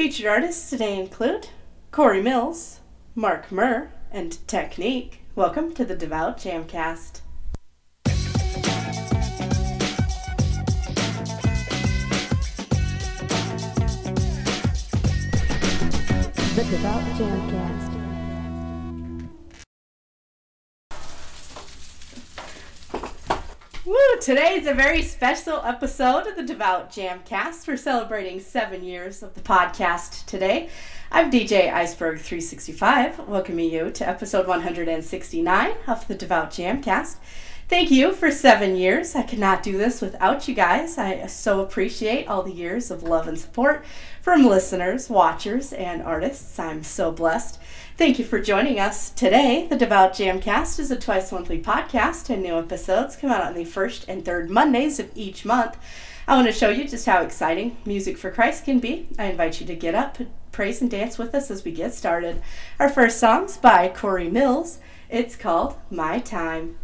Featured artists today include Corey Mills, Marc Myrrh, and TeQ NiQ. Welcome to the Devout Jamcast. The Devout Jamcast. Woo! Today is a very special episode of the Devout Jamcast. We're celebrating seven years of the podcast today. I'm DJ Ice Berg365, welcoming you to episode 169 of the Devout Jamcast. Thank you for seven years. I could not do this without you guys. I so appreciate all the years of love and support from listeners, watchers, and artists. I'm so blessed. Thank you for joining us today. The Devout Jamcast is a twice monthly podcast, and new episodes come out on the first and third Mondays of each month. I want to show you just how exciting Music for Christ can be. I invite you to get up, praise, and dance with us as we get started. Our first song's by Corey Mills. It's called My Time.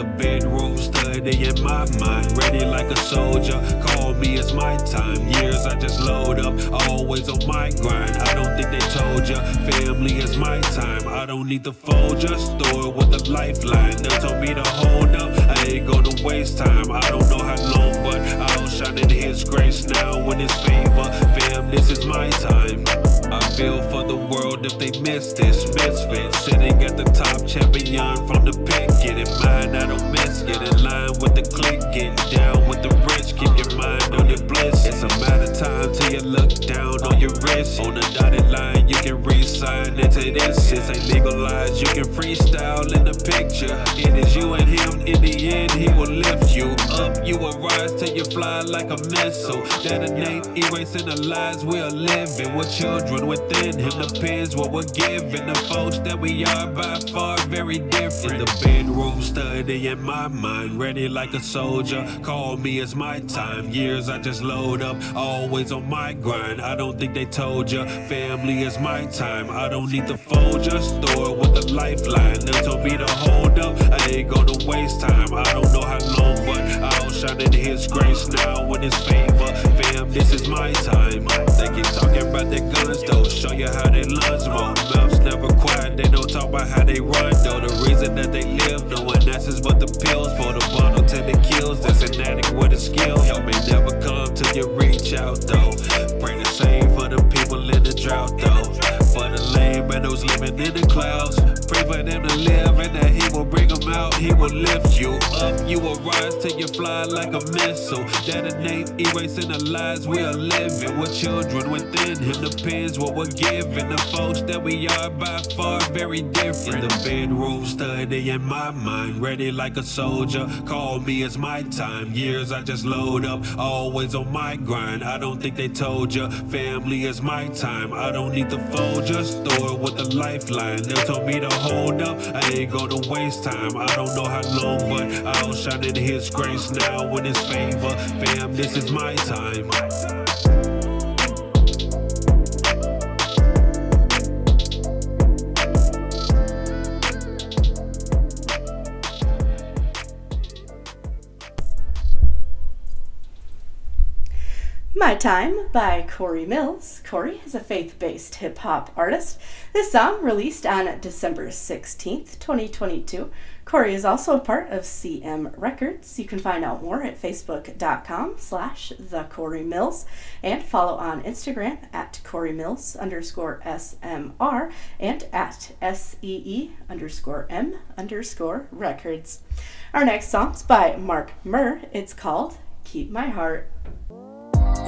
The bedroom, studying my mind, ready like a soldier. Call me, it's my time. Years I just load up, always on my grind. I don't think they told ya, family is my time. I don't need the fold, just throw freestyle in the picture. It rise till you fly like a missile. Detonate, erasing the lies we are living. We're children within him. The Depends what we're giving. The folks that we are by far very different. In the bedroom, studying my mind, ready like a soldier. Call me, it's my time. Years I just load up, always on my grind. I don't think they told ya. Family is my time. I don't need the phone, just throw it with a lifeline. They told me to hold up, I ain't gonna waste time. I don't in His grace now with His favor. Fam, this is my time. They keep talking about their guns, though. Show you how they lunge more. Mouths never quiet, they don't talk about how they run, though. The reason that they live, no one answers but the pills. For the bottle till it kills, that's an addict with a skill. Help me never come till you reach out, though. Pray the same for the people in the drought, though. For the lame and those living in the clouds. Pray for them to live and that out. He will lift you up. You will rise till you fly like a missile. That Detonate, erasing the lies we are living. We're children within Him. Depends what we're giving. The folks that we are by far very different. In the bedroom, studying my mind, ready like a soldier. Call me, it's my time. Years I just load up, always on my grind. I don't think they told ya. Family is my time. I don't need the phone, just it with a lifeline. They told me to hold up, I ain't gonna waste time. I don't know how long, but I'll shine in His grace now in His favor. Fam, this is my time. My Time by Corey Mills. Corey is a faith based hip hop artist. This song released on December 16th, 2022. Corey is also a part of CM Records. You can find out more at facebook.com slash the Corey Mills and follow on Instagram at Corey Mills underscore SMR and at SEE underscore M underscore records. Our next song's by Marc Myrrh. It's called Keep My Heart.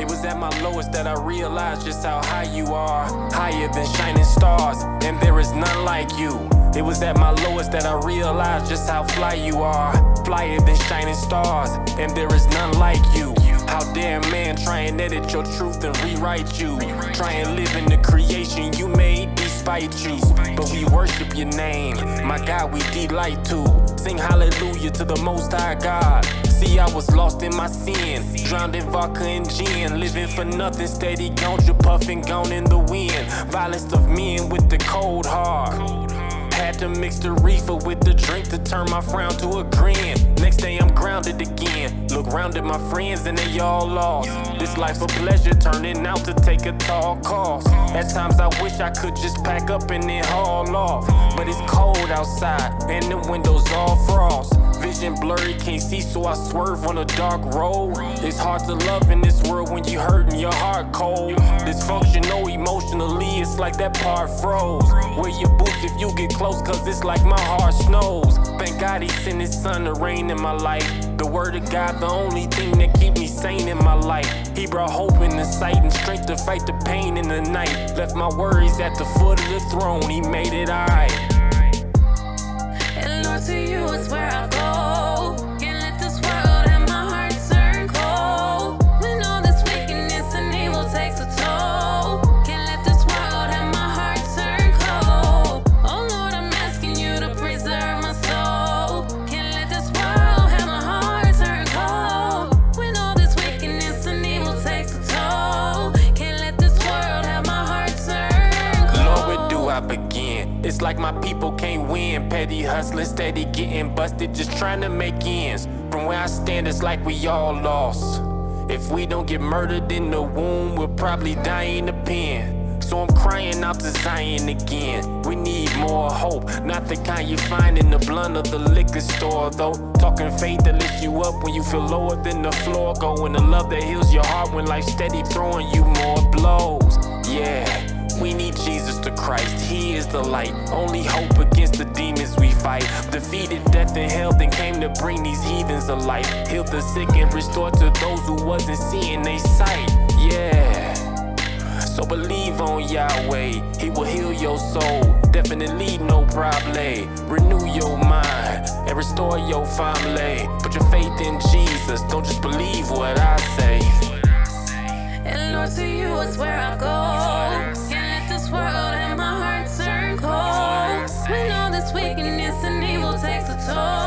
It was at my lowest that I realized just how high you are. Higher than shining stars, and there is none like you. It was at my lowest that I realized just how fly you are. Flyer than shining stars, and there is none like you. How dare man try and edit your truth and rewrite you? Try and live in the creation you made despite you. But we worship your name, my God, we delight to. Sing hallelujah to the most high God. See, I was lost in my sin, drowned in vodka and gin, living for nothing, steady gauntlet puffing, gone in the wind. Violence of men with the cold heart. To mix the reefer with the drink to turn my frown to a grin. Next day I'm grounded again. Look round at my friends and they all lost. This life a pleasure turning out to take a tall cost. At times I wish I could just pack up and then haul off. But it's cold outside and the windows all frost. Vision blurry, can't see, so I swerve on a dark road. It's hard to love in this world when you hurting your heart cold. Dysfunctional emotionally, it's like that part froze. Wear your boots if you get close, cause it's like my heart snows. Thank God he sent his sun to rain in my life. The word of God, the only thing that keep me sane in my life. He brought hope in the sight and strength to fight the pain in the night. Left my worries at the foot of the throne, he made it alright. And Lord, to you I go. Like my people can't win. Petty hustling, steady getting busted, just trying to make ends. From where I stand, it's like we all lost. If we don't get murdered in the womb, we'll probably die in the pen. So I'm crying out to Zion again. We need more hope, not the kind you find in the blunt of the liquor store, though. Talking faith that lifts you up when you feel lower than the floor. Going to love that heals your heart when life's steady throwing you more blows. Yeah. We need Jesus the Christ, He is the light. Only hope against the demons we fight. Defeated death and hell, then came to bring these heathens a life. Healed the sick and restored to those who wasn't seeing they sight. Yeah. So believe on Yahweh, He will heal your soul. Definitely no problem. Renew your mind and restore your family. Put your faith in Jesus, don't just believe what I say. And Lord, to you is where I go. Wickedness and evil takes a toll.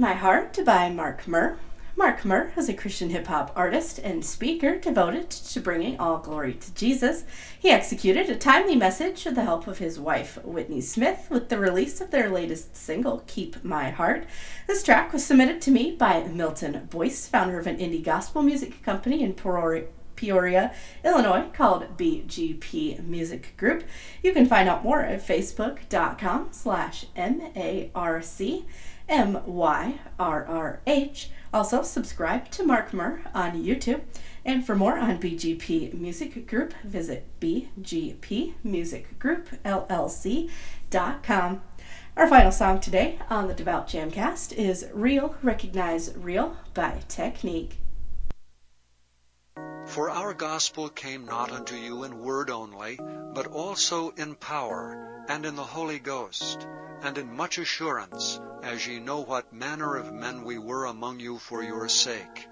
My Heart by Marc Myrrh. Marc Myrrh is a Christian hip hop artist and speaker devoted to bringing all glory to Jesus. He executed a timely message with the help of his wife, Whitney Smith, with the release of their latest single, Keep My Heart. This track was submitted to me by Milton Boyce, founder of an indie gospel music company in Peoria. Peoria, Illinois, called BGP Music Group. You can find out more at facebook.com slash M-A-R-C M-Y-R-R-H. Also, subscribe to Marc Myrrh on YouTube. And for more on BGP Music Group, visit bgpmusicgroupllc.com. Our final song today on the Devout Jamcast is Real Recognize Real by TeQ NiQ. For our gospel came not unto you in word only, but also in power, and in the Holy Ghost, and in much assurance, as ye know what manner of men we were among you for your sake.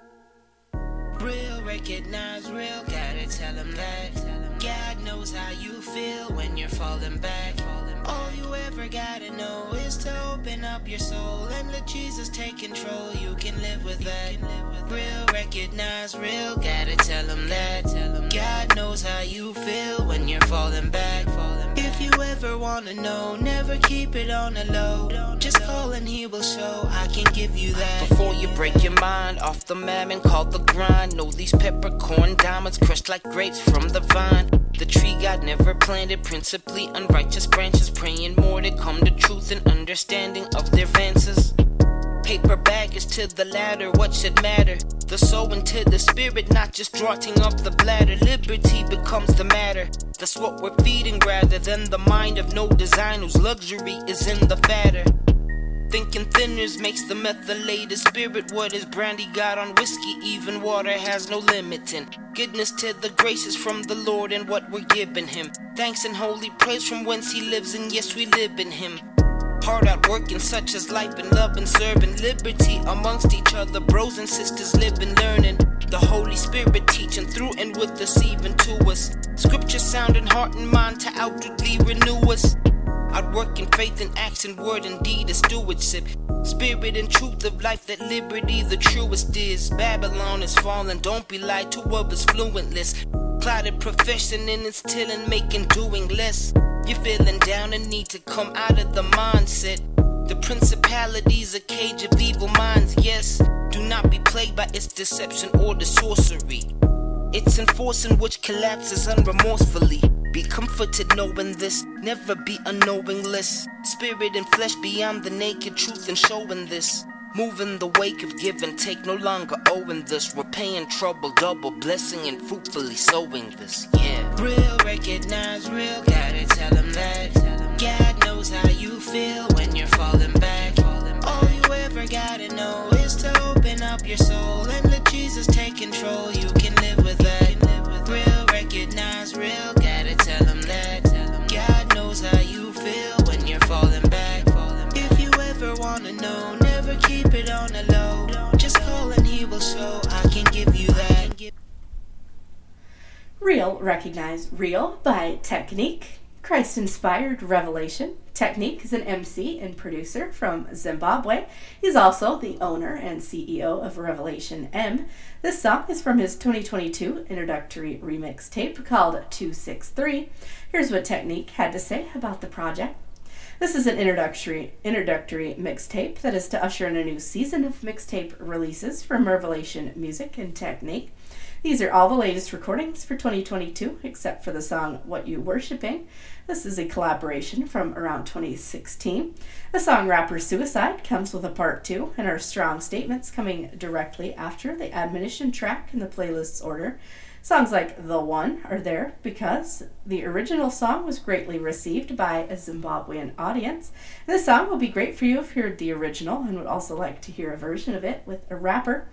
Real, recognize real, gotta tell them that. God knows how you feel when you're falling back. All you ever gotta know is to open up your soul and let Jesus take control. You can live with that. Real, recognize real. Gotta tell him that. God knows how you feel when you're falling back. If you ever wanna know, never keep it on the low. Just call and he will show. I can give you that. Before you break your mind off the mammon called the grind. Know these peppercorn diamonds crushed like grapes from the vine. The tree God never planted, principally unrighteous branches, praying more to come to truth and understanding of their advances. Paper baggage to the ladder, what should matter? The soul into the spirit, not just draughting up the bladder. Liberty becomes the matter. That's what we're feeding rather than the mind of no design whose luxury is in the fatter. Thinking thinners makes the methylated spirit what is brandy got on whiskey. Even water has no limit in goodness to the graces from the Lord and what we're giving Him. Thanks and holy praise from whence He lives, and yes, we live in Him. Hard out working, such as life and love and serving liberty amongst each other. Bros and sisters living, learning. The Holy Spirit teaching through and with us, even to us. Scripture sounding heart and mind to outwardly renew us. I'd work in faith and action, word and deed, a stewardship. Spirit and truth of life, that liberty the truest is. Babylon is falling, don't be lied to of its fluentless. Clouded profession in its tilling, making doing less. You're feeling down and need to come out of the mindset. The principality's a cage of evil minds, yes. Do not be plagued by its deception or the sorcery. It's enforcing which collapses unremorsefully. Be comforted knowing this, never be unknowingless. Spirit and flesh beyond the naked truth and showing this. Moving the wake of give and take, no longer owing this. We're trouble, double blessing and fruitfully sowing this. Yeah. Real, recognize Recognize Real by TeQ NiQ. Christ Inspired Revelation. TeQ NiQ is an MC and producer from Zimbabwe. He's also the owner and CEO of Revelation M. This song is from his 2022 introductory remix tape called 263. Here's what TeQ NiQ had to say about the project. This is an introductory introductory mixtape that is to usher in a new season of mixtape releases from Revelation Music and TeQ NiQ. These are all the latest recordings for 2022, except for the song What You Worshipping. This is a collaboration from around 2016. The song Rapper Suicide comes with a part two, and our strong statements coming directly after the admonition track in the playlist's order. Songs like The One are there because the original song was greatly received by a Zimbabwean audience. This song will be great for you if you heard the original and would also like to hear a version of it with a rapper.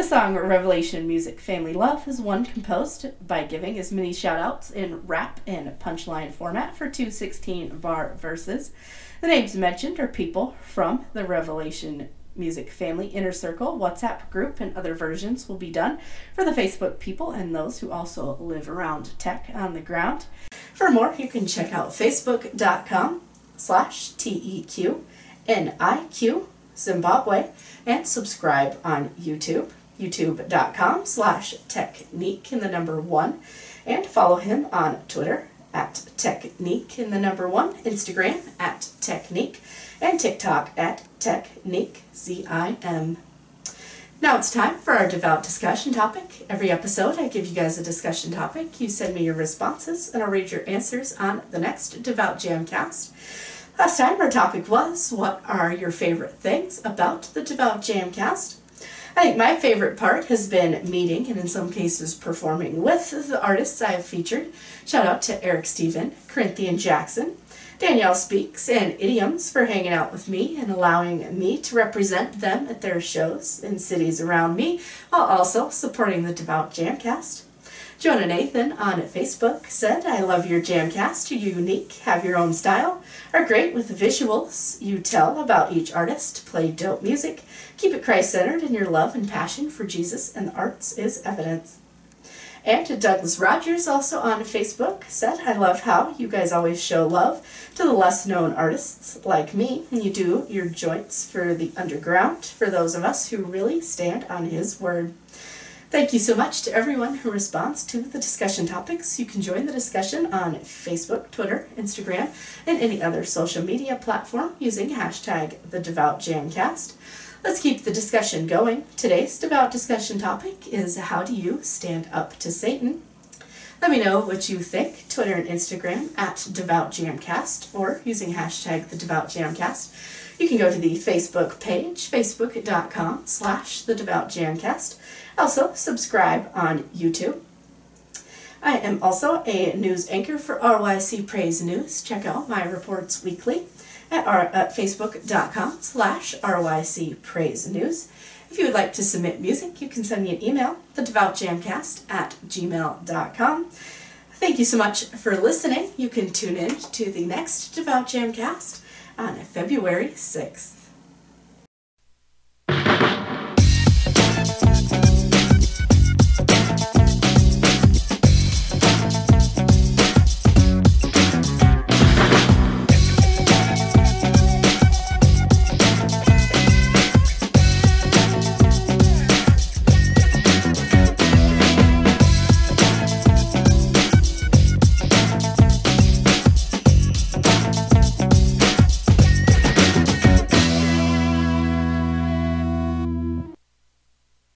The song Revelation Music Family Love is one composed by giving as many shoutouts in rap and punchline format for two 16 bar verses. The names mentioned are people from the Revelation Music Family Inner Circle WhatsApp group, and other versions will be done for the Facebook people and those who also live around tech on the ground. For more, you can check out facebook.com slash TEQ NIQ Zimbabwe and subscribe on YouTube youtube.com slash technique in the number one and follow him on twitter at technique in the number one instagram at technique and tiktok at technique z-i-m now it's time for our devout discussion topic. Every episode i give you guys a discussion topic. You send me your responses and i'll read your answers on the next devout jamcast. Last time our topic was what are your favorite things about the devout jamcast I think my favorite part has been meeting and in some cases performing with the artists I have featured. Shout out to Eric Stephen, Corinthian Jackson, Danielle Speaks, and Idioms for hanging out with me and allowing me to represent them at their shows in cities around me while also supporting the Devout Jamcast. Jonah Nathan on Facebook said, I love your Jamcast. You're unique, have your own style, are great with the visuals. You tell about each artist, play dope music, keep it Christ centered, and your love and passion for Jesus and the arts is evidence. And Douglas Rogers, also on Facebook, said, I love how you guys always show love to the less known artists like me. And you do your joints for the underground, for those of us who really stand on his word. Thank you so much to everyone who responds to the discussion topics. You can join the discussion on Facebook, Twitter, Instagram, and any other social media platform using hashtag the Devout Let's keep the discussion going. Today's devout discussion topic is how do you stand up to Satan? Let me know what you think. Twitter and Instagram at DevoutJamcast or using hashtag the Devout Jamcast. You can go to the Facebook page, facebook.com slash the Devout Jamcast. Also, subscribe on YouTube. I am also a news anchor for RYC Praise News. Check out my reports weekly at, our, at facebook.com slash RYC Praise News. If you would like to submit music, you can send me an email, thedevoutjamcast at gmail.com. Thank you so much for listening. You can tune in to the next Devout Jamcast on February 6th.